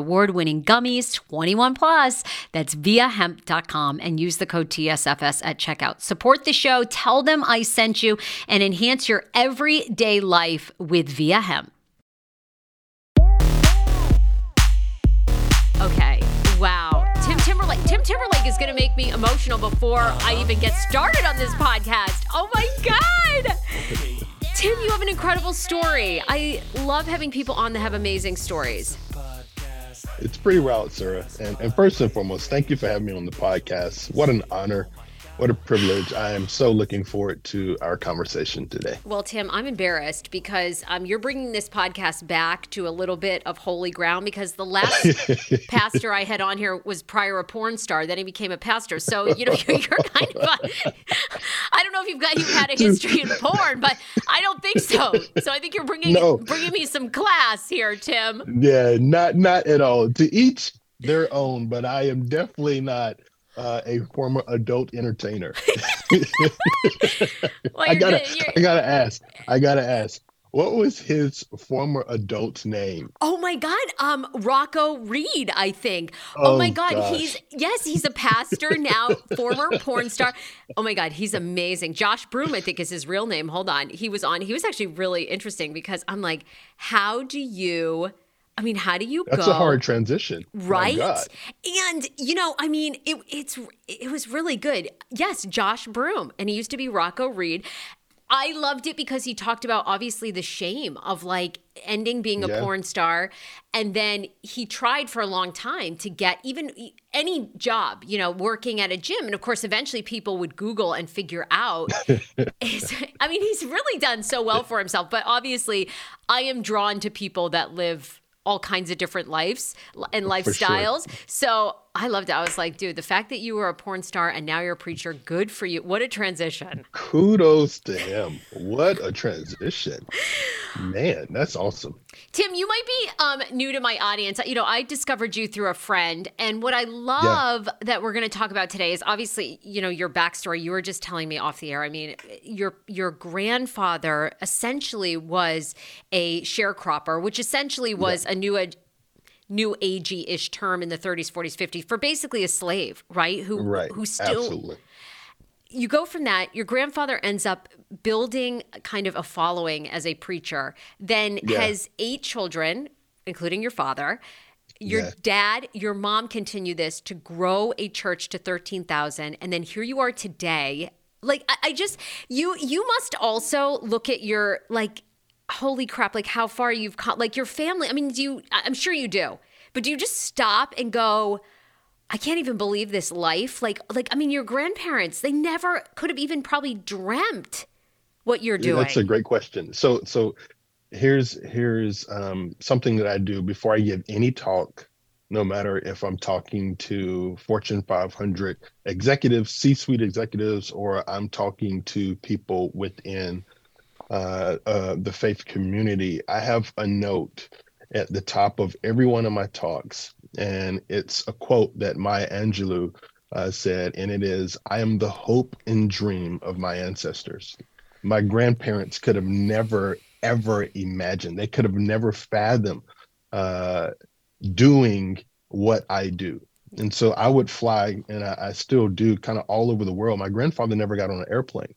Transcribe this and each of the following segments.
award winning gummies, 21 plus. That's viiahemp.com and use the code TSFS at checkout. Support the show, tell them I sent you, and enhance your everyday life with Viia Hemp. Okay. Wow. Tim Timberlake. Tim Timberlake is going to make me emotional before I even get started on this podcast. Oh my God. Tim, you have an incredible story. I love having people on that have amazing stories. It's pretty wild, Sarah. And, and first and foremost, thank you for having me on the podcast. What an honor what a privilege. I am so looking forward to our conversation today. Well, Tim, I'm embarrassed because um, you're bringing this podcast back to a little bit of holy ground because the last pastor I had on here was prior a porn star. Then he became a pastor. So, you know, you're, you're kind of, a, I don't know if you've got, you've had a history in porn, but I don't think so. So I think you're bringing, no. bringing me some class here, Tim. Yeah, not, not at all. To each their own, but I am definitely not uh, a former adult entertainer. well, I gotta, I gotta ask. I gotta ask. What was his former adult's name? Oh my God, um, Rocco Reed, I think. Oh, oh my God, gosh. he's yes, he's a pastor now, former porn star. Oh my God, he's amazing. Josh Broome, I think is his real name. Hold on, he was on. He was actually really interesting because I'm like, how do you? I mean, how do you That's go? a hard transition. Right? And you know, I mean, it it's it was really good. Yes, Josh Broome, and he used to be Rocco Reed. I loved it because he talked about obviously the shame of like ending being a yeah. porn star and then he tried for a long time to get even any job, you know, working at a gym and of course eventually people would google and figure out I mean, he's really done so well for himself, but obviously I am drawn to people that live all kinds of different lives and oh, lifestyles. Sure. So I loved it. I was like, dude, the fact that you were a porn star and now you're a preacher, good for you. What a transition. Kudos to him. What a transition. Man, that's awesome. Tim, you might be um, new to my audience. You know, I discovered you through a friend. And what I love yeah. that we're going to talk about today is obviously, you know, your backstory. You were just telling me off the air. I mean, your your grandfather essentially was a sharecropper, which essentially was yeah. a new ed- new agey ish term in the 30s, 40s, 50s for basically a slave, right? Who right. who still Absolutely. You go from that, your grandfather ends up building kind of a following as a preacher, then yeah. has eight children, including your father. Your yeah. dad, your mom continue this to grow a church to 13,000 and then here you are today. Like I, I just you you must also look at your like holy crap, like how far you've come, like your family. I mean, do you, I'm sure you do, but do you just stop and go, I can't even believe this life? Like, like, I mean, your grandparents, they never could have even probably dreamt what you're doing. That's a great question. So, so here's, here's um, something that I do before I give any talk, no matter if I'm talking to Fortune 500 executives, C-suite executives, or I'm talking to people within uh, uh, the faith community, I have a note at the top of every one of my talks, and it's a quote that Maya Angelou uh, said, and it is, "I am the hope and dream of my ancestors." My grandparents could have never ever imagined; they could have never fathomed uh, doing what I do. And so I would fly, and I, I still do, kind of all over the world. My grandfather never got on an airplane.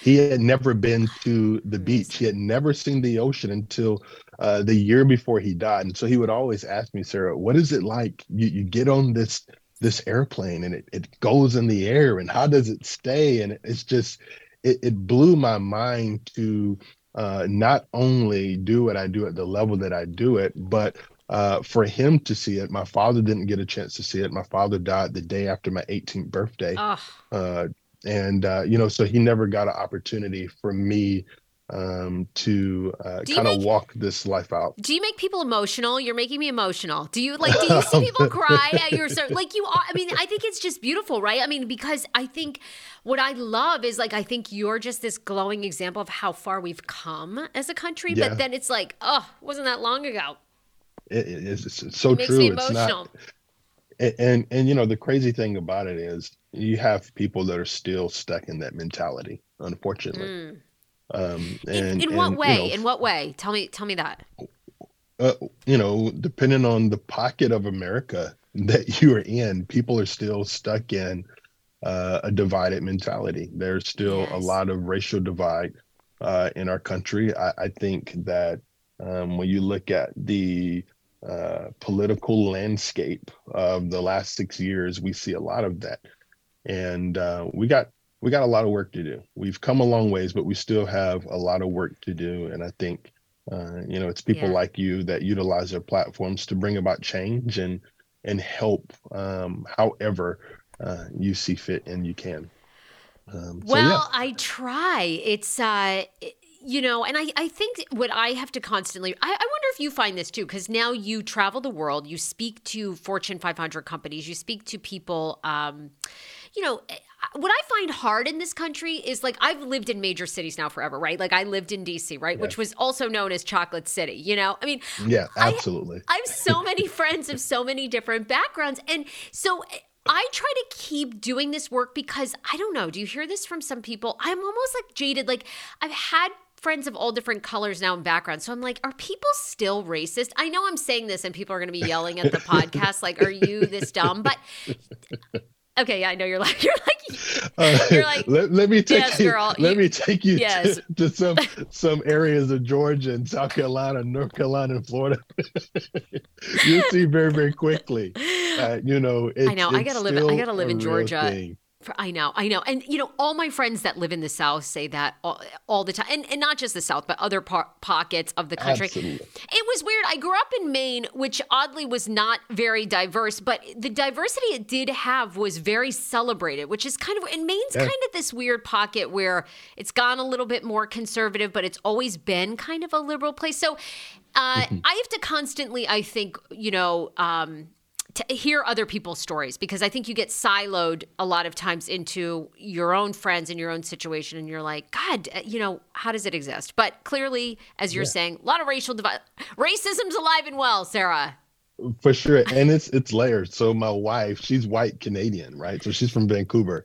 He had never been to the beach. He had never seen the ocean until uh, the year before he died. And so he would always ask me, Sarah, what is it like? You, you get on this this airplane and it, it goes in the air and how does it stay? And it's just, it, it blew my mind to uh, not only do what I do at the level that I do it, but uh, for him to see it. My father didn't get a chance to see it. My father died the day after my 18th birthday. Uh, and uh, you know, so he never got an opportunity for me um, to uh, kind of walk this life out. Do you make people emotional? You're making me emotional. Do you like? Do you see people cry at your like you? Are, I mean, I think it's just beautiful, right? I mean, because I think what I love is like I think you're just this glowing example of how far we've come as a country. Yeah. But then it's like, oh, wasn't that long ago? It, it's, it's, so it true. It's not. And, and and you know the crazy thing about it is you have people that are still stuck in that mentality, unfortunately. Mm. Um, and, in, in what and, way? You know, in what way? Tell me, tell me that. Uh, you know, depending on the pocket of America that you are in, people are still stuck in uh, a divided mentality. There's still yes. a lot of racial divide uh, in our country. I, I think that um, when you look at the uh, political landscape of the last six years, we see a lot of that and uh, we got we got a lot of work to do. We've come a long ways, but we still have a lot of work to do. And I think uh, you know it's people yeah. like you that utilize their platforms to bring about change and and help um, however uh, you see fit and you can. Um, well, so yeah. I try. It's uh, you know, and I, I think what I have to constantly, I, I wonder if you find this too, because now you travel the world, you speak to Fortune 500 companies, you speak to people, um, you know, what I find hard in this country is like I've lived in major cities now forever, right? Like I lived in DC, right, which was also known as Chocolate City. You know, I mean, yeah, absolutely. I, I have so many friends of so many different backgrounds, and so eh, I try to keep doing this work because I don't know. Do you hear this from some people? I'm almost like jaded. Like I've had friends of all different colors now and backgrounds. So I'm like, are people still racist? I know I'm saying this and people are going to be yelling at the podcast, like, are you this dumb? But Okay, yeah, I know you're like you're like uh, you're like. let, let, me take yes, you. Girl, let you, me take you yes. to, to, some some areas of Georgia and South Carolina, North Carolina, and Florida. you see very very quickly. Uh, you know, I know. I gotta live. I gotta live in Georgia. Thing. I know, I know. And, you know, all my friends that live in the South say that all, all the time. And, and not just the South, but other po- pockets of the country. Absolutely. It was weird. I grew up in Maine, which oddly was not very diverse, but the diversity it did have was very celebrated, which is kind of, and Maine's yeah. kind of this weird pocket where it's gone a little bit more conservative, but it's always been kind of a liberal place. So uh, mm-hmm. I have to constantly, I think, you know, um, to hear other people's stories because I think you get siloed a lot of times into your own friends and your own situation, and you're like, God, uh, you know, how does it exist? But clearly, as you're yeah. saying, a lot of racial divide, racism's alive and well, Sarah. For sure, and it's it's layered. So my wife, she's white Canadian, right? So she's from Vancouver,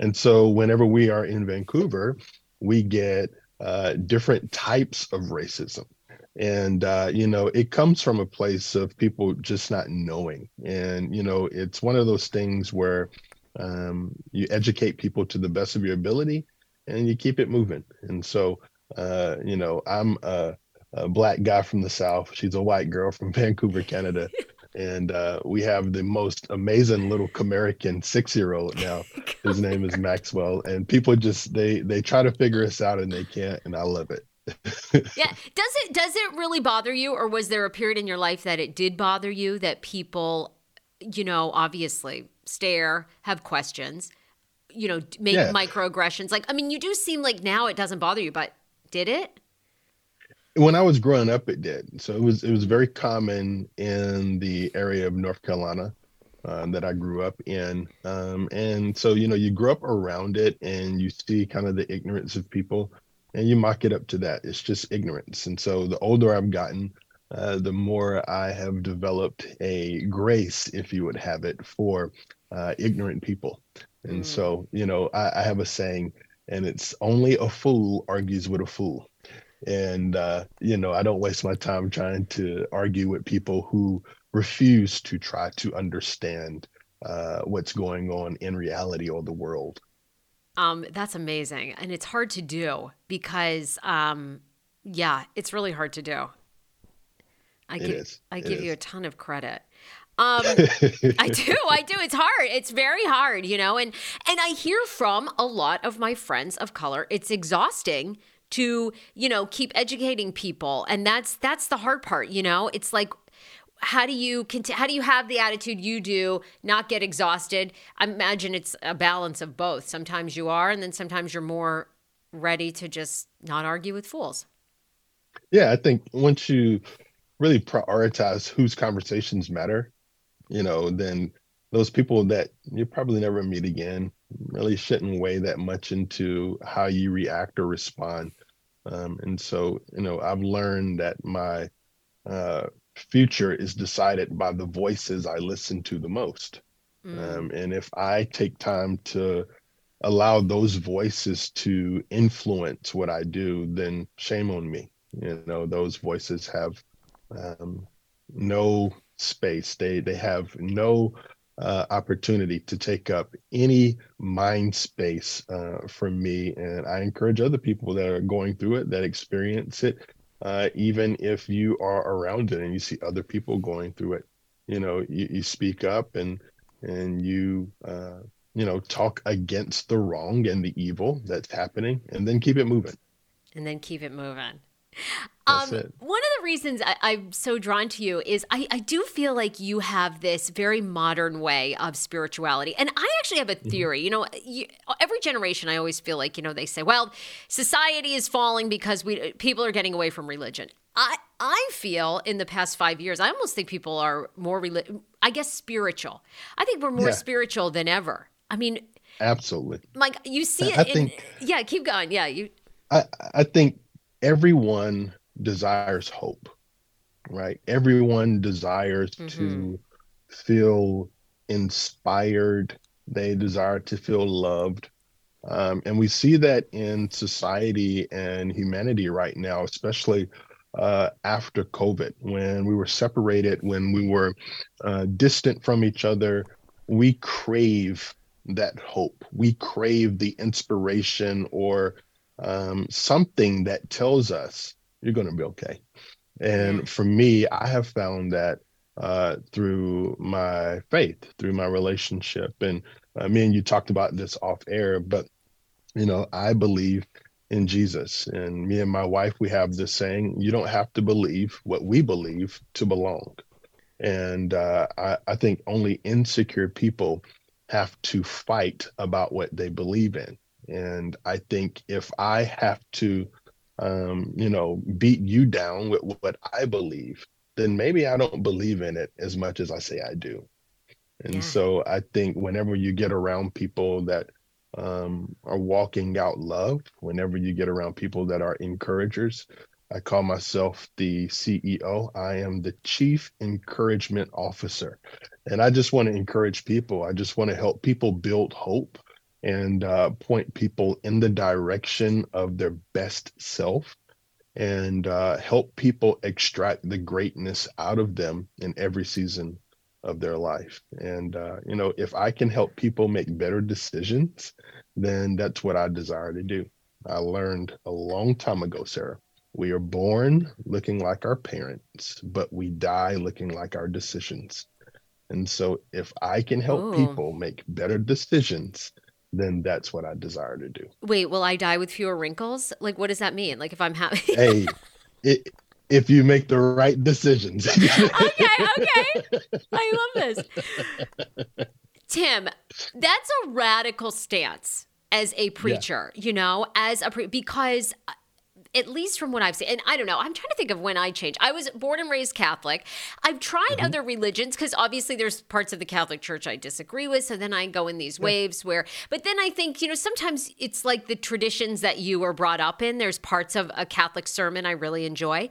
and so whenever we are in Vancouver, we get uh, different types of racism and uh, you know it comes from a place of people just not knowing. And you know it's one of those things where um, you educate people to the best of your ability and you keep it moving. And so uh, you know i'm a, a, black guy from the south. She's a white girl from vancouver canada. And uh, we have the most amazing little American six year old now. His name is Maxwell, and people just they they try to figure us out and they can't, and I love it yeah. Does it does it really bother you or was there a period in your life that it did bother you that people, you know, obviously stare, have questions, you know, make yeah. microaggressions? Like I mean, you do seem like now it doesn't bother you, but did it? When I was growing up it did. So it was it was very common in the area of North Carolina. Uh, that I grew up in. Um, and so, you know, you grew up around it and you see kind of the ignorance of people and you mock it up to that. It's just ignorance. And so the older I've gotten, uh, the more I have developed a grace, if you would have it, for uh, ignorant people. And mm. so, you know, I, I, have a saying, and it's only a fool argues with a fool. And, uh, you know, I don't waste my time trying to argue with people who refuse to try to understand uh, what's going on in reality or the world. Um, that's amazing. And it's hard to do because, um, yeah, it's really hard to do. I it give, is. I it give is. you a ton of credit. Um, I do, I do. It's hard. It's very hard, you know. And and I hear from a lot of my friends of color. It's exhausting to you know keep educating people, and that's that's the hard part. You know, it's like how do you how do you have the attitude you do not get exhausted? I imagine it's a balance of both. Sometimes you are and then sometimes you're more ready to just not argue with fools. Yeah i think once you really prioritize whose conversations matter you know then those people that you probably never meet again really shouldn't weigh that much into how you react or respond. Um, and so you know i've learned that my uh, future is decided by the voices I listen to the most. Mm. Um, and if I take time to allow those voices to influence what I do, then shame on me. You know, those voices have um, no space. They they have no uh, opportunity to take up any mind space uh, from me. And I encourage other people that are going through it, that experience it, uh, even if you are around it and you see other people going through it you know you, you speak up and and you uh, you know talk against the wrong and the evil that's happening and then keep it moving. And then keep it moving um, one of the reasons I, am so drawn to you is I, I, do feel like you have this very modern way of spirituality. And I actually have a mm-hmm. theory. Mm-hmm. You know, you, every generation, I always feel like, you know, they say, well, society is falling because we people are getting away from religion. I, I feel in the past five years, I almost think people are more, relig- I guess, spiritual. I think we're more yeah. spiritual than ever. I mean, absolutely. Mike, you see it. I in, think, yeah, keep going. Yeah, you. I, I think everyone desires hope, right? Everyone desires mm-hmm. to feel inspired. They desire to feel loved. Um, and we see that in society and humanity right now, especially uh, after COVID, when we were separated, when we were uh, distant from each other. We crave that hope. We crave the inspiration or um, something that tells us you're going to be okay. And for me, I have found that uh, through my faith, through my relationship. And uh, me and you talked about this off air, but you know, I believe in Jesus. And me and my wife, we have this saying: you don't have to believe what we believe to belong. And uh, I, I think only insecure people have to fight about what they believe in. And I think if I have to, um, you know, beat you down with what I believe, then maybe I don't believe in it as much as I say I do. And Yeah. so I think whenever you get around people that um, are walking out love, whenever you get around people that are encouragers, I call myself the CEO. I am the Chief Encouragement Officer. And I just want to encourage people. I just want to help people build hope and uh, point people in the direction of their best self and uh, help people extract the greatness out of them in every season of their life. And, uh, you know, if I can help people make better decisions, then that's what I desire to do. I learned a long time ago, Sarah. We are born looking like our parents, but we die looking like our decisions. And so if I can help Ooh. people make better decisions, then that's what I desire to do. Wait, will I die with fewer wrinkles? Like, what does that mean? Like, if I'm happy. hey, it, if you make the right decisions. okay, okay. I love this. Tim, that's a radical stance as a preacher, you know, as a pre- because at least from what I've seen, and I don't know, I'm trying to think of when I changed. I was born and raised Catholic. I've tried other religions because obviously there's parts of the Catholic Church I disagree with. So then I go in these waves where, but then I think, you know, sometimes it's like the traditions that you were brought up in. There's parts of a Catholic sermon I really enjoy.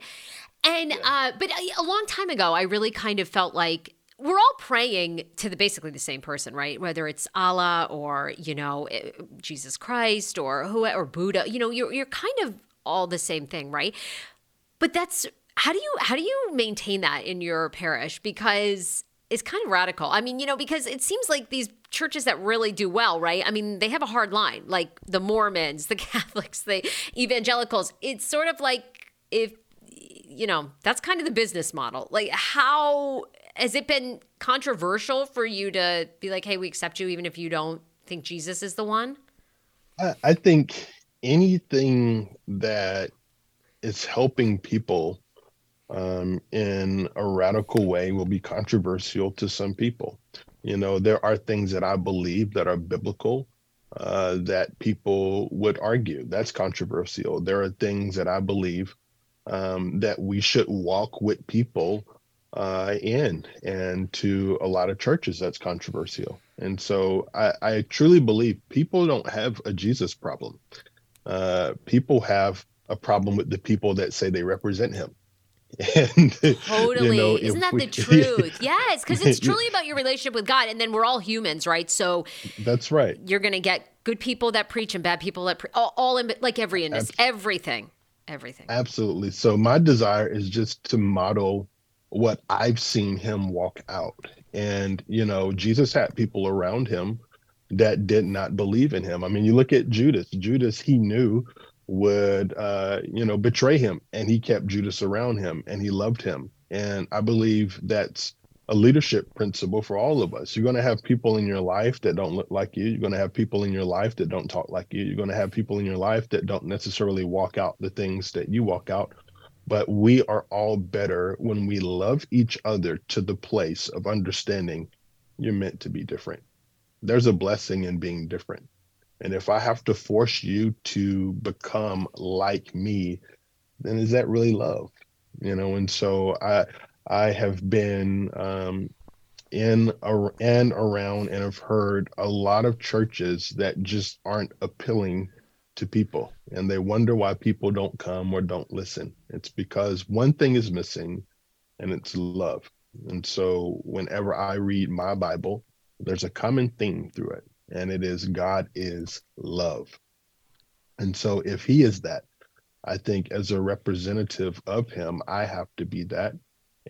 And, uh, but a a long time ago, I really kind of felt like, we're all praying to the basically the same person, right? Whether it's Allah or you know eh, Jesus Christ or who or Buddha, you know, you're you're kind of all the same thing, right? But that's how do you how do you maintain that in your parish because it's kind of radical. I mean, you know, because it seems like these churches that really do well, right? I mean, they have a hard line, like the Mormons, the Catholics, the evangelicals. It's sort of like if you know, that's kind of the business model. Like how has it been controversial for you to be like, "Hey, we accept you even if you don't think Jesus is the one?" I, think anything that is helping people um, in a radical way will be controversial to some people. You know, there are things that I believe that are biblical uh, that people would argue. That's controversial. There are things that I believe um, that we should walk with people uh, in, and to a lot of churches, that's controversial. And so I, I truly believe people don't have a Jesus problem. Uh, people have a problem with the people that say they represent him. And Totally. you know, Isn't that we- the truth? yes, because it's truly about your relationship with God. And then we're all humans, right? So That's right. you're going to get good people that preach and bad people that pre- all, all in, like every industry, everything, everything. Absolutely. So my desire is just to model what I've seen him walk out. And, you know, Jesus had people around him that did not believe in him. I mean, you look at Judas. Judas, he knew would uh, you know, betray him and he kept Judas around him and he loved him. And I believe that's a leadership principle for all of us. You're going to have people in your life that don't look like you. You're going to have people in your life that don't talk like you. You're going to have people in your life that don't necessarily walk out the things that you walk out. But we are all better when we love each other to the place of understanding you're meant to be different. There's a blessing in being different. And if I have to force you to become like me, then is that really love? You know, and so I I have been um, in and around and have heard a lot of churches that just aren't appealing to people and they wonder why people don't come or don't listen. It's because one thing is missing and it's love. And so whenever I read my Bible, there's a common theme through it and it is God is love. And so if he is that, I think as a representative of him, I have to be that.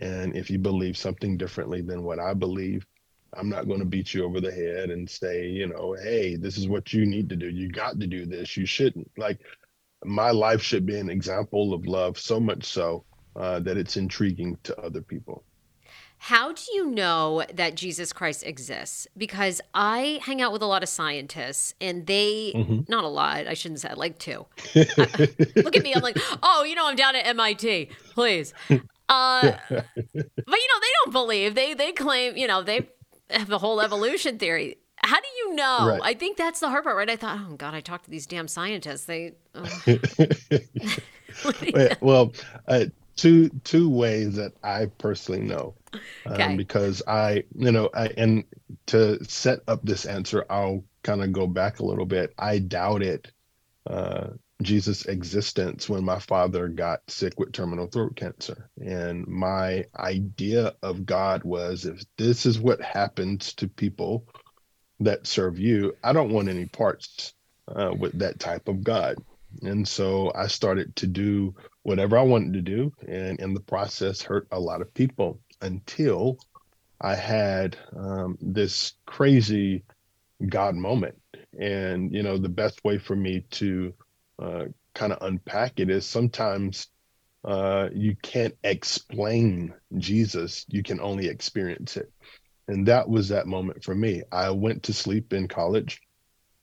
And if you believe something differently than what I believe, I'm not going to beat you over the head and say, you know, hey, this is what you need to do. You got to do this. You shouldn't. Like, my life should be an example of love, so much so uh, that it's intriguing to other people. How do you know that Jesus Christ exists? Because I hang out with a lot of scientists and they, Mhm. not a lot, I shouldn't say, like two. Look at me, I'm like, oh, you know, I'm down at MIT, please. Uh, but you know, they don't believe. They they claim, you know, they have the whole evolution theory. How do you know? Right. I think that's the hard part, right? I thought, oh God, I talked to these damn scientists. They, oh. Well- well, uh, two two ways that I personally know. okay. um, because I, you know, I and to set up this answer, I'll kind of go back a little bit. I doubted uh, Jesus' existence when my father got sick with terminal throat cancer, and my idea of God was, if this is what happens to people that serve you, I don't want any parts uh, with that type of God. And so I started to do whatever I wanted to do, and in the process, hurt a lot of people until I had um, this crazy God moment. And, you know, the best way for me to uh, kind of unpack it is sometimes uh, you can't explain Jesus, you can only experience it. And that was that moment for me. I went to sleep in college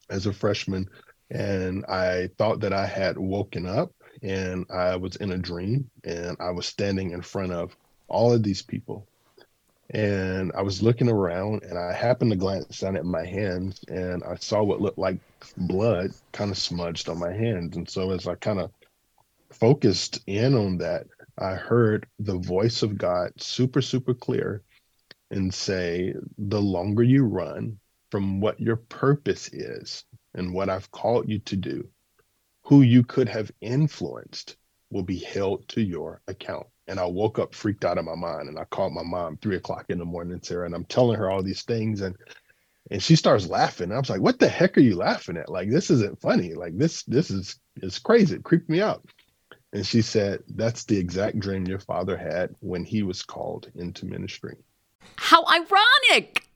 as a freshman and I thought that I had woken up and I was in a dream and I was standing in front of all of these people. And I was looking around and I happened to glance down at my hands and I saw what looked like blood kind of smudged on my hands. And so as I kind of focused in on that, I heard the voice of God super, super clear and say, the longer you run from what your purpose is and what I've called you to do, who you could have influenced will be held to your account. And I woke up freaked out of my mind and I called my mom three o'clock in the morning, Sarah, and I'm telling her all these things. And and she starts laughing. I was like, "What the heck are you laughing at? Like this isn't funny. Like this this is is crazy. It creeped me out." And she said, "That's the exact dream your father had when he was called into ministry." How ironic!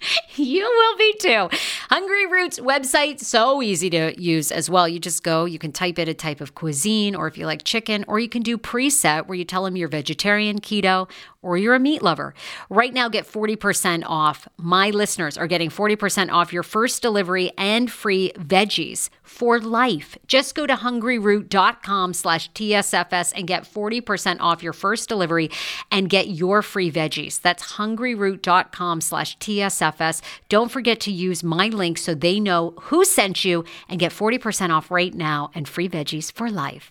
you will be too. Hungry Roots website, so easy to use as well. You just go, you can type in a type of cuisine, or if you like chicken, or you can do preset where you tell them you're vegetarian, keto, or you're a meat lover. Right now, get 40% off. My listeners are getting 40% off your first delivery and free veggies for life. Just go to hungryroot.com slash TSFS and get 40% off your first delivery and get your free veggies. That's hungryroot.com slash TSFS. Don't forget to use my link so they know who sent you and get 40% off right now and free veggies for life.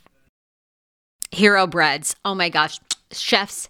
Hero breads. Oh my gosh. Chef's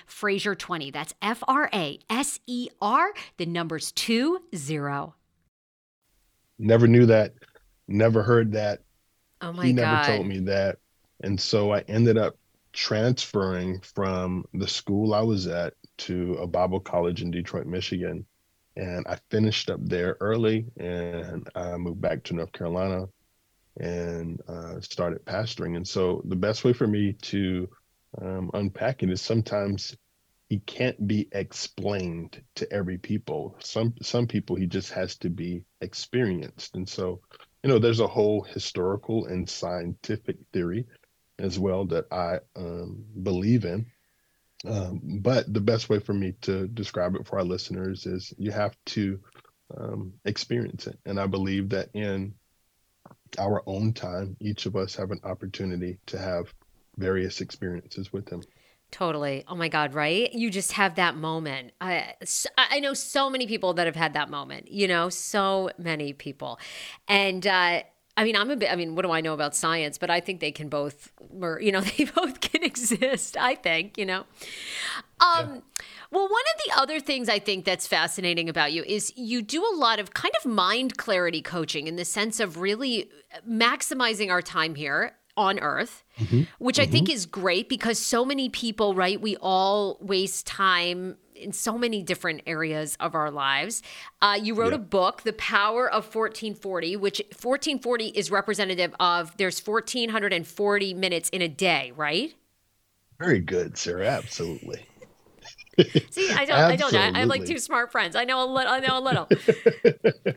Fraser 20. That's F R A S E R, the numbers 2 0. Never knew that. Never heard that. Oh my he never told me that. And so I ended up transferring from the school I was at to a Bible college in Detroit, Michigan. And I finished up there early and I moved back to North Carolina and uh, started pastoring. And so the best way for me to um, unpack it is sometimes he can't be explained to every people. Some some people he just has to be experienced. And so, you know, there's a whole historical and scientific theory as well that I um, believe in. Um, but the best way for me to describe it for our listeners is you have to um, experience it. And I believe that in our own time, each of us have an opportunity to have various experiences with them. Totally. Oh my God, right? You just have that moment. I, I know so many people that have had that moment, you know, so many people. And, uh, I mean, I'm a bit, I mean, what do I know about science? But I think they can both, you know, they both can exist, I think, you know. Um, yeah. Well, one of the other things I think that's fascinating about you is you do a lot of kind of mind clarity coaching in the sense of really maximizing our time here on earth, mm-hmm. which mm-hmm. I think is great because so many people, right? We all waste time in so many different areas of our lives. Uh, you wrote yeah. a book, The Power of 1440, which 1440 is representative of there's 1440 minutes in a day, right? Very good, sir. Absolutely. See, I don't, I don't know. I have like two smart friends. I know a little. I know a little.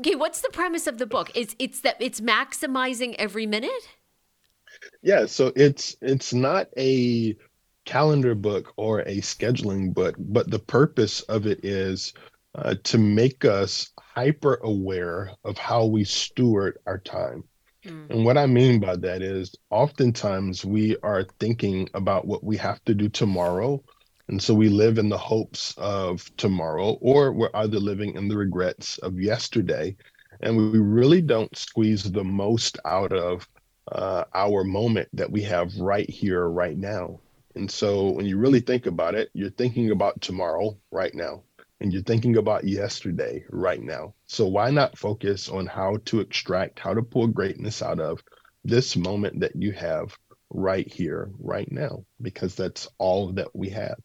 okay, what's the premise of the book? It's it's that it's maximizing every minute. Yeah, so it's it's not a calendar book or a scheduling book, but the purpose of it is uh, to make us hyper aware of how we steward our time. Mm. And what I mean by that is oftentimes we are thinking about what we have to do tomorrow. And so we live in the hopes of tomorrow, or we're either living in the regrets of yesterday. And we really don't squeeze the most out of uh, our moment that we have right here, right now. And so when you really think about it, you're thinking about tomorrow right now, and you're thinking about yesterday right now. So why not focus on how to extract, how to pull greatness out of this moment that you have right here, right now, because that's all that we have.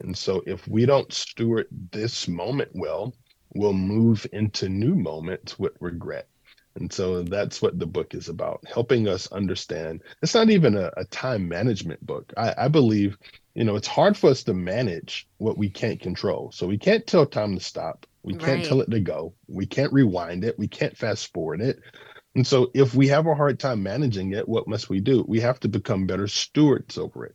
And so if we don't steward this moment well, we'll move into new moments with regret And so that's what the book is about, helping us understand. It's not even a, a time management book. I, I, believe, you know, it's hard for us to manage what we can't control. So we can't tell time to stop. We can't right. tell it to go. We can't rewind it. We can't fast forward it. And so if we have a hard time managing it, what must we do? We have to become better stewards over it.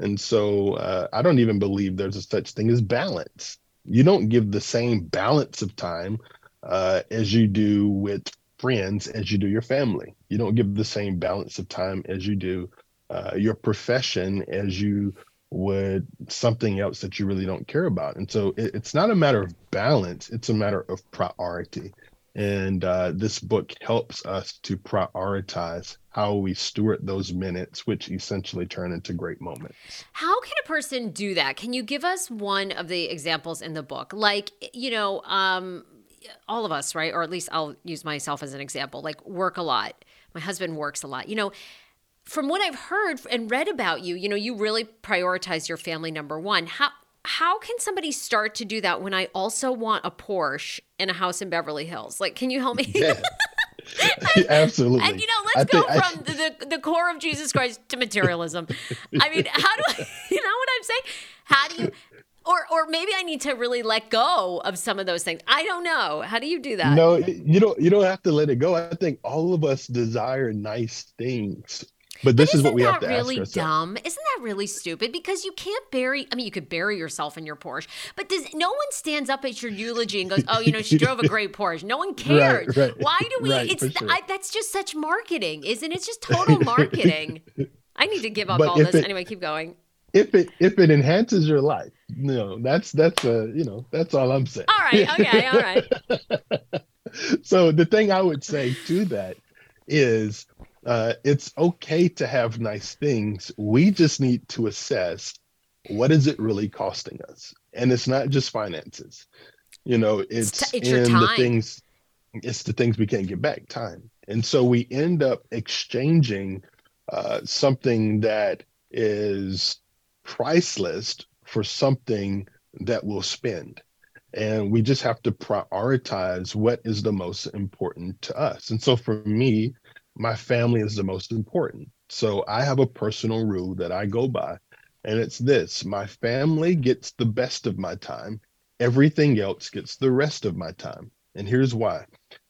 And so uh, I don't even believe there's a such thing as balance. You don't give the same balance of time uh, as you do with friends as you do your family. You don't give the same balance of time as you do uh, your profession as you would something else that you really don't care about. And so it, it's not a matter of balance, it's a matter of priority. And uh, this book helps us to prioritize how we steward those minutes, which essentially turn into great moments. How can a person do that? Can you give us one of the examples in the book? Like, you know, um, all of us, right? Or at least I'll use myself as an example, like work a lot. My husband works a lot. You know, from what I've heard and read about you, you know, you really prioritize your family number one. How how can somebody start to do that when I also want a Porsche and a house in Beverly Hills? Like, can you help me? Yeah. Absolutely. And you know, let's I go from I... the the core of Jesus Christ to materialism. I mean, how do I, you know what I'm saying? How do you or or maybe I need to really let go of some of those things. I don't know. How do you do that? No, you don't you don't have to let it go. I think all of us desire nice things. But this but is what we have to really ask dumb? Isn't that really stupid? Because you can't bury. I mean, you could bury yourself in your Porsche, but does no one stands up at your eulogy and goes, "Oh, you know, she drove a great Porsche." No one cares. Right, right, Why do we? Right, it's sure. I, that's just such marketing, isn't it? It's just total marketing. I need to give up but all this. It, anyway, keep going if it if it enhances your life you know that's that's a you know that's all i'm saying. All right okay all right. So the thing i would say to that is uh, it's okay to have nice things. We just need to assess what is it really costing us? And it's not just finances. You know it's, it's, t- it's in the things it's the things we can't get back time. And so we end up exchanging uh, something that is priceless for something that we'll spend. And we just have to prioritize what is the most important to us. And so for me, my family is the most important. So I have a personal rule that I go by, and it's this my family gets the best of my time, everything else gets the rest of my time. And here's why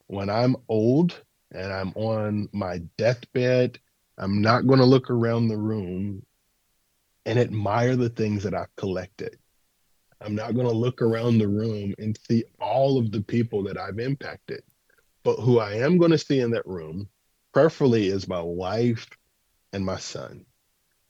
when I'm old and I'm on my deathbed, I'm not going to look around the room and admire the things that I've collected. I'm not going to look around the room and see all of the people that I've impacted. But who I am going to see in that room, preferably, is my wife and my son.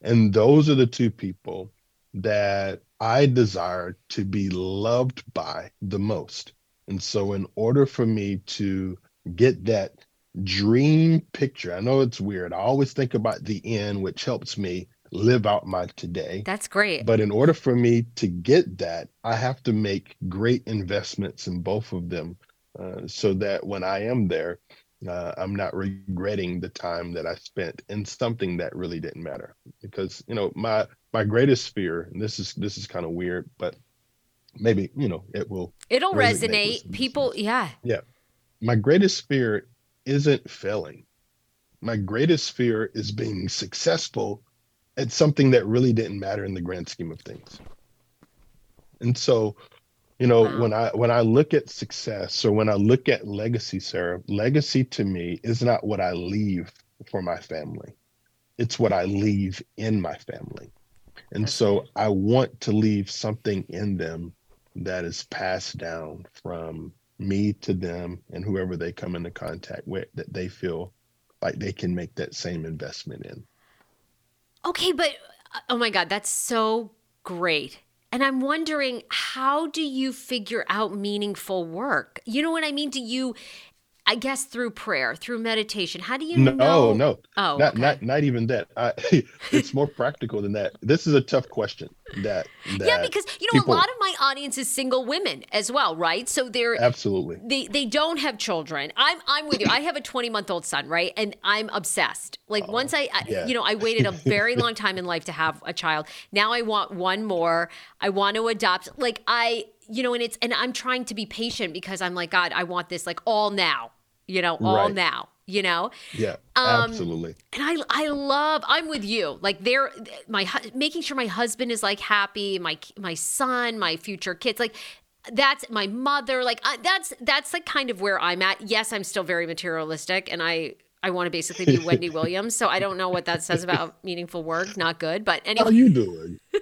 And those are the two people that I desire to be loved by the most. And so, in order for me to get that dream picture, I know it's weird. I always think about the end, which helps me live out my today. That's great. But in order for me to get that, I have to make great investments in both of them uh, so that when I am there, uh, I'm not regretting the time that I spent in something that really didn't matter. Because you know, my my greatest fear, and this is this is kind of weird, but maybe you know it will. It'll resonate. People, yeah, yeah. My greatest fear isn't failing. My greatest fear is being successful it's something that really didn't matter in the grand scheme of things. And so, you know, wow. when I when I look at success or when I look at legacy, Sarah, legacy to me is not what I leave for my family. It's what I leave in my family. And so I want to leave something in them that is passed down from me to them and whoever they come into contact with that they feel like they can make that same investment in. Okay, but uh, oh my God, that's so great. And I'm wondering, how do you figure out meaningful work? You know what I mean? Do you I guess through prayer, through meditation. How do you no, know? No, oh, not okay. not not even that. I, it's more practical than that. This is a tough question. That, that yeah, because you know people, a lot of my audience is single women as well, right? So they're absolutely they they don't have children. I'm I'm with you. I have a 20 month old son, right? And I'm obsessed. Like oh, once I, I yeah. you know I waited a very long time in life to have a child. Now I want one more. I want to adopt. Like I you know, and it's and I'm trying to be patient because I'm like, God, I want this like all now you know, all Right. now, you know? Yeah, Um, absolutely. And I I love I'm with you. Like they're my making sure my husband is like happy, my my son, my future kids like that's my mother like I, that's that's like kind of where I'm at. Yes, I'm still very materialistic and I I want to basically be Wendy Williams, so I don't know what that says about meaningful work. Not good, but anyway. How you doing?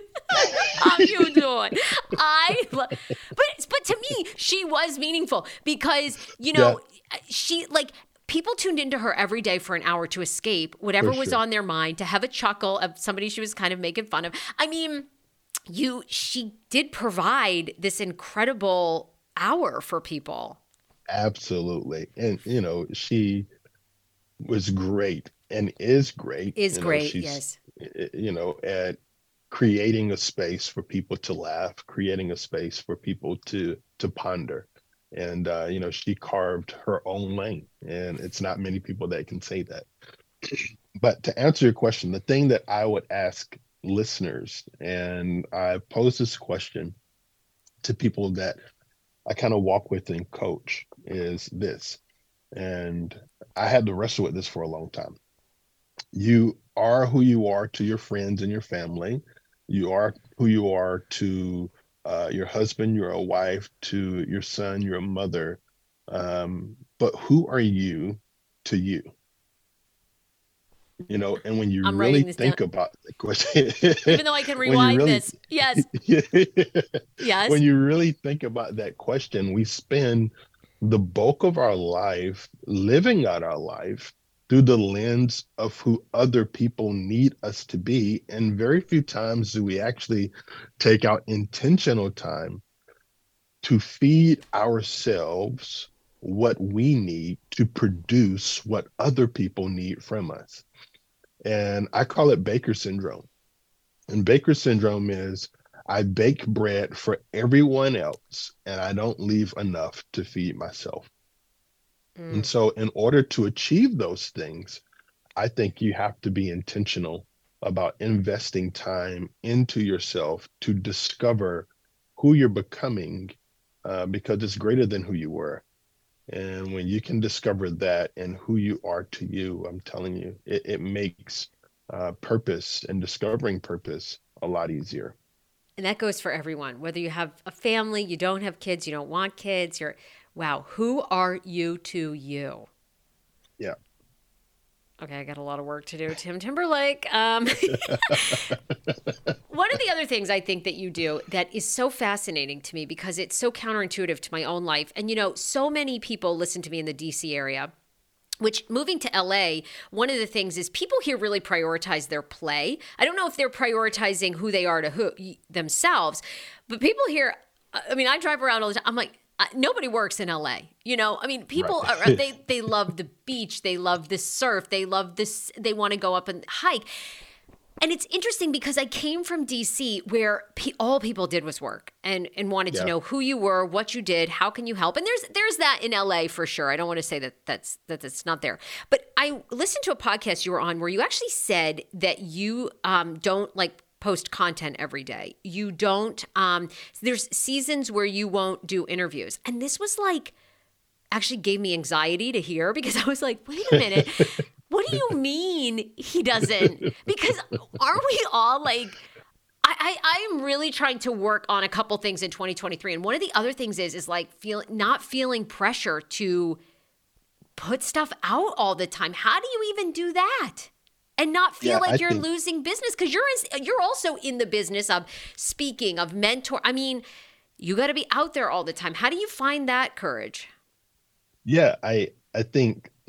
how you doing? I, lo- but but to me, she was meaningful because you know she like people tuned into her every day for an hour to escape whatever was on their mind, to have a chuckle of somebody she was kind of making fun of. I mean, you she did provide this incredible hour for people. Absolutely. And you know, she was great and is great. Is You great, she's, yes. You know, at creating a space for people to laugh, creating a space for people to to ponder. And uh, you know, she carved her own lane. And it's not many people that can say that. But to answer your question, the thing that I would ask listeners, and I pose this question to people that I kind of walk with and coach, is this. And I had to wrestle with this for a long time. You are who you are to your friends and your family. You are who you are to uh, your husband, your wife, to your son, your mother. Um, but who are you to you? You know, and when you I'm really think down. about the question, Even though I can rewind really- this, yes, yes, when you really think about that question, we spend the bulk of our life living out our life through the lens of who other people need us to be. And very few times do we actually take out intentional time to feed ourselves what we need to produce what other people need from us. And I call it Baker syndrome. And Baker syndrome is I bake bread for everyone else and I don't leave enough to feed myself. Mm. And so, in order to achieve those things, I think you have to be intentional about investing time into yourself to discover who you're becoming uh, because it's greater than who you were. And when you can discover that and who you are to you, I'm telling you, it, it makes uh, purpose and discovering purpose a lot easier. And that goes for everyone, whether you have a family, you don't have kids, you don't want kids, you're, wow, who are you to you? Yeah. Okay, I got a lot of work to do. Tim Timberlake. Um, one of the other things I think that you do that is so fascinating to me because it's so counterintuitive to my own life. And, you know, so many people listen to me in the DC area which moving to LA, one of the things is people here really prioritize their play. I don't know if they're prioritizing who they are to who themselves, but people here, I mean, I drive around all the time. I'm like, uh, nobody works in LA. You know, I mean, people Right. are, they they love the beach, they love the surf, they love this, they want to go up and hike. And it's interesting because I came from DC where pe- all people did was work and and wanted to know who you were, what you did, how can you help. And there's there's that in LA for sure. I don't want to say that that's that that's not there. But I listened to a podcast you were on where you actually said that you um, don't like post content every day. You don't um, there's seasons where you won't do interviews. And this was like actually gave me anxiety to hear because I was like, wait a minute. What do you mean he doesn't? Because aren't we all like I, I am really trying to work on a couple things in 2023. And one of the other things is is like feeling not feeling pressure to put stuff out all the time. How do you even do that? And not feel Yeah, like you're think- losing business because you're in, you're also in the business of speaking, of mentor. I mean, you got to be out there all the time. How do you find that courage? Yeah, I I think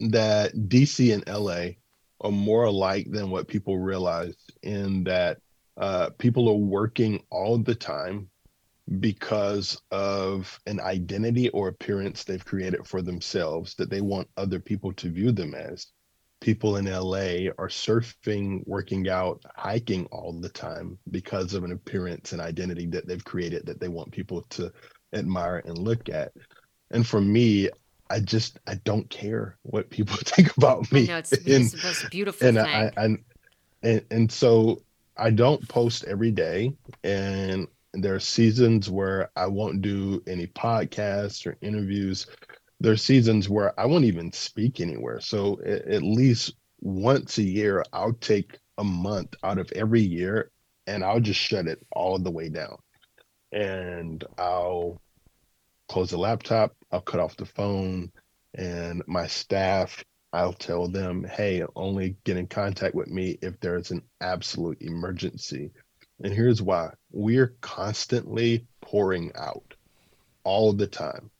that DC and LA are more alike than what people realize in that uh, people are working all the time because of an identity or appearance they've created for themselves that they want other people to view them as. People in LA are surfing, working out, hiking all the time because of an appearance and identity that they've created that they want people to admire and look at. And for me, I just I don't care what people think about I me. know it's, And- it's the most beautiful and thing. I, I and and so I don't post every day, and there are seasons where I won't do any podcasts or interviews, there's seasons where I won't even speak anywhere. So at least once a year, I'll take a month out of every year and I'll just shut it all the way down. And I'll close the laptop, I'll cut off the phone, and my staff, I'll tell them, hey, only get in contact with me if there's an absolute emergency. And here's why we're constantly pouring out all the time.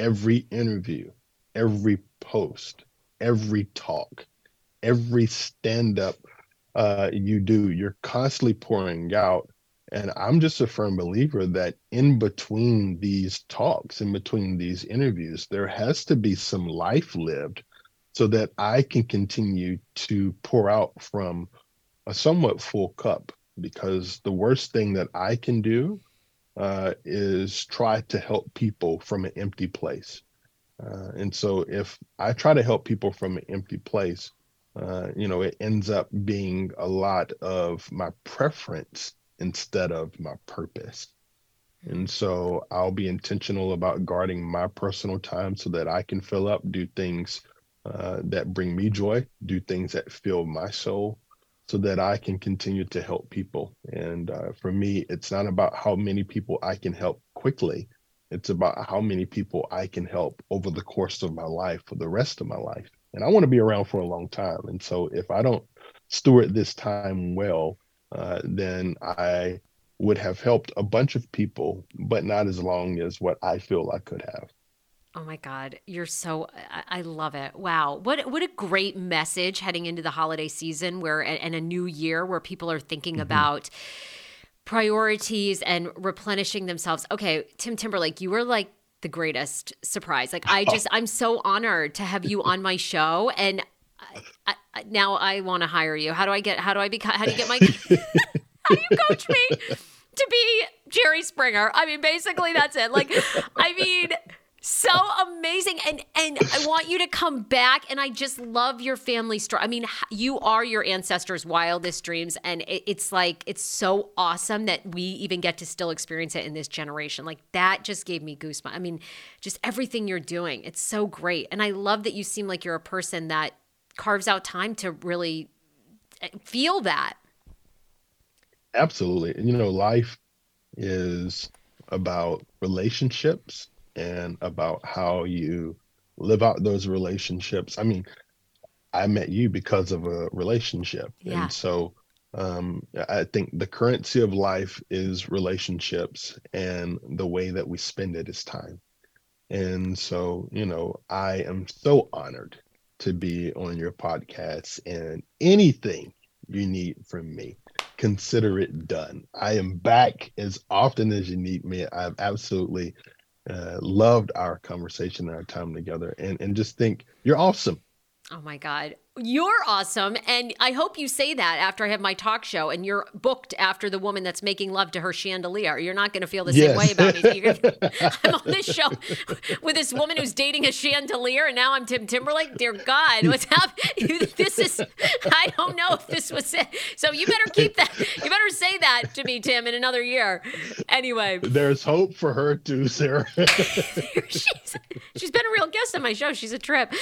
Every interview, every post, every talk, every stand up uh, you do, you're constantly pouring out. And I'm just a firm believer that in between these talks, in between these interviews, there has to be some life lived so that I can continue to pour out from a somewhat full cup. Because the worst thing that I can do uh, is try to help people from an empty place. Uh, and so if I try to help people from an empty place, uh, you know, it ends up being a lot of my preference instead of my purpose. And so I'll be intentional about guarding my personal time so that I can fill up, do things uh, that bring me joy, do things that fill my soul so that I can continue to help people. And uh, for me, it's not about how many people I can help quickly. It's about how many people I can help over the course of my life, for the rest of my life and I want to be around for a long time. And so if I don't steward this time well, uh, then I would have helped a bunch of people, but not as long as what I feel I could have. Oh my God, you're so I, love it. Wow. What what a great message heading into the holiday season where and a new year where people are thinking mm-hmm. about priorities and replenishing themselves. Okay, Tim Timberlake, you were like the greatest surprise. Like I just, I'm so honored to have you on my show, and I, I, now I want to hire you. How do I get? How do I become? How do you get my? how do you coach me to be Jerry Springer? I mean, basically that's it. Like, I mean so amazing. And and i want you to come back and i just love your family story i mean you are your ancestors wildest dreams and it, it's like it's so awesome that we even get to still experience it in this generation. Like that just gave me goosebumps. I mean just everything you're doing it's so great. And i love that you seem like you're a person that carves out time to really eh, feel that. Absolutely. You know life is about relationships and about how you live out those relationships. I mean, I met you because of a relationship. Yeah. And so um, I think the currency of life is relationships, and the way that we spend it is time. And so, you know, I am so honored to be on your podcast, and anything you need from me, consider it done. I am back as often as you need me. I've absolutely uh, loved our conversation our time together and, and just think you're awesome. Oh my God. You're awesome. And I hope you say that after I have my talk show and you're booked after the woman that's making love to her chandelier. You're not going to feel the yes. same way about me. Gonna, I'm on this show with this woman who's dating a chandelier and now I'm Tim Timberlake. Dear God, what's happening? This is, I don't know if this was it. So you better keep that. You better say that to me, Tim, in another year. Anyway. There's hope for her too, Sarah. she's, she's been a real guest on my show. She's a trip.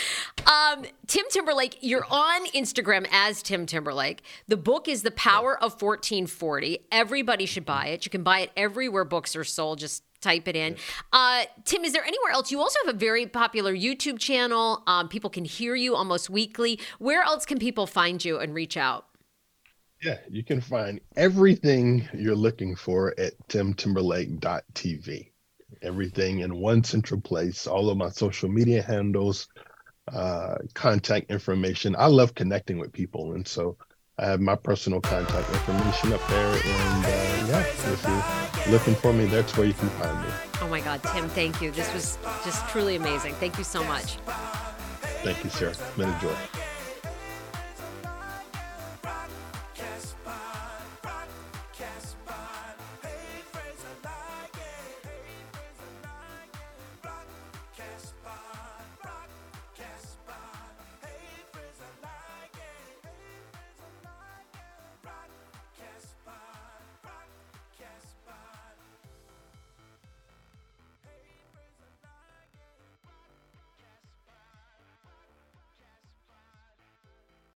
Um, Tim Timberlake, you're on Instagram as Tim Timberlake. The book is The Power of 1440. Everybody should buy it. You can buy it everywhere books are sold. Just type it in. Uh, Tim, is there anywhere else? You also have a very popular YouTube channel. Um, people can hear you almost weekly. Where else can people find you and reach out? Yeah, you can find everything you're looking for at timtimberlake.tv. Everything in one central place, all of my social media handles, uh, contact information. I love connecting with people, and so I have my personal contact information up there. And uh, yeah, if you're looking for me, that's where you can find me. Oh my God, Tim, thank you. This was just truly amazing. Thank you so much. Thank you, Sarah. It's been a joy.